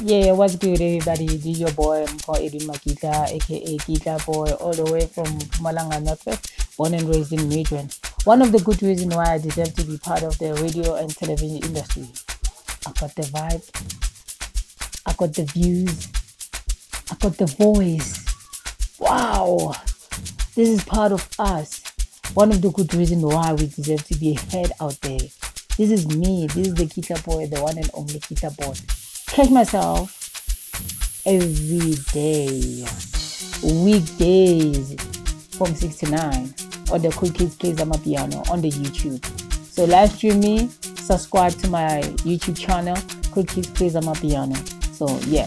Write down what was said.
Yeah, what's good, everybody? This is your boy, Mko Edwin Makita, aka Kita Boy, all the way from Malanga Northwest, born and raised in Midrand. One of the good reasons why I deserve to be part of the radio and television industry. I got the vibe, I got the views, I got the voice. Wow, this is part of us. One of the good reasons why we deserve to be ahead out there. This is me. This is the Kita boy, the one and only Kita boy. Catch myself every day, weekdays from 6 to 9 on the Cool Kids Plays Amapiano on the YouTube. So live stream me, subscribe to my YouTube channel, Cool Kids Plays Amapiano. So yeah,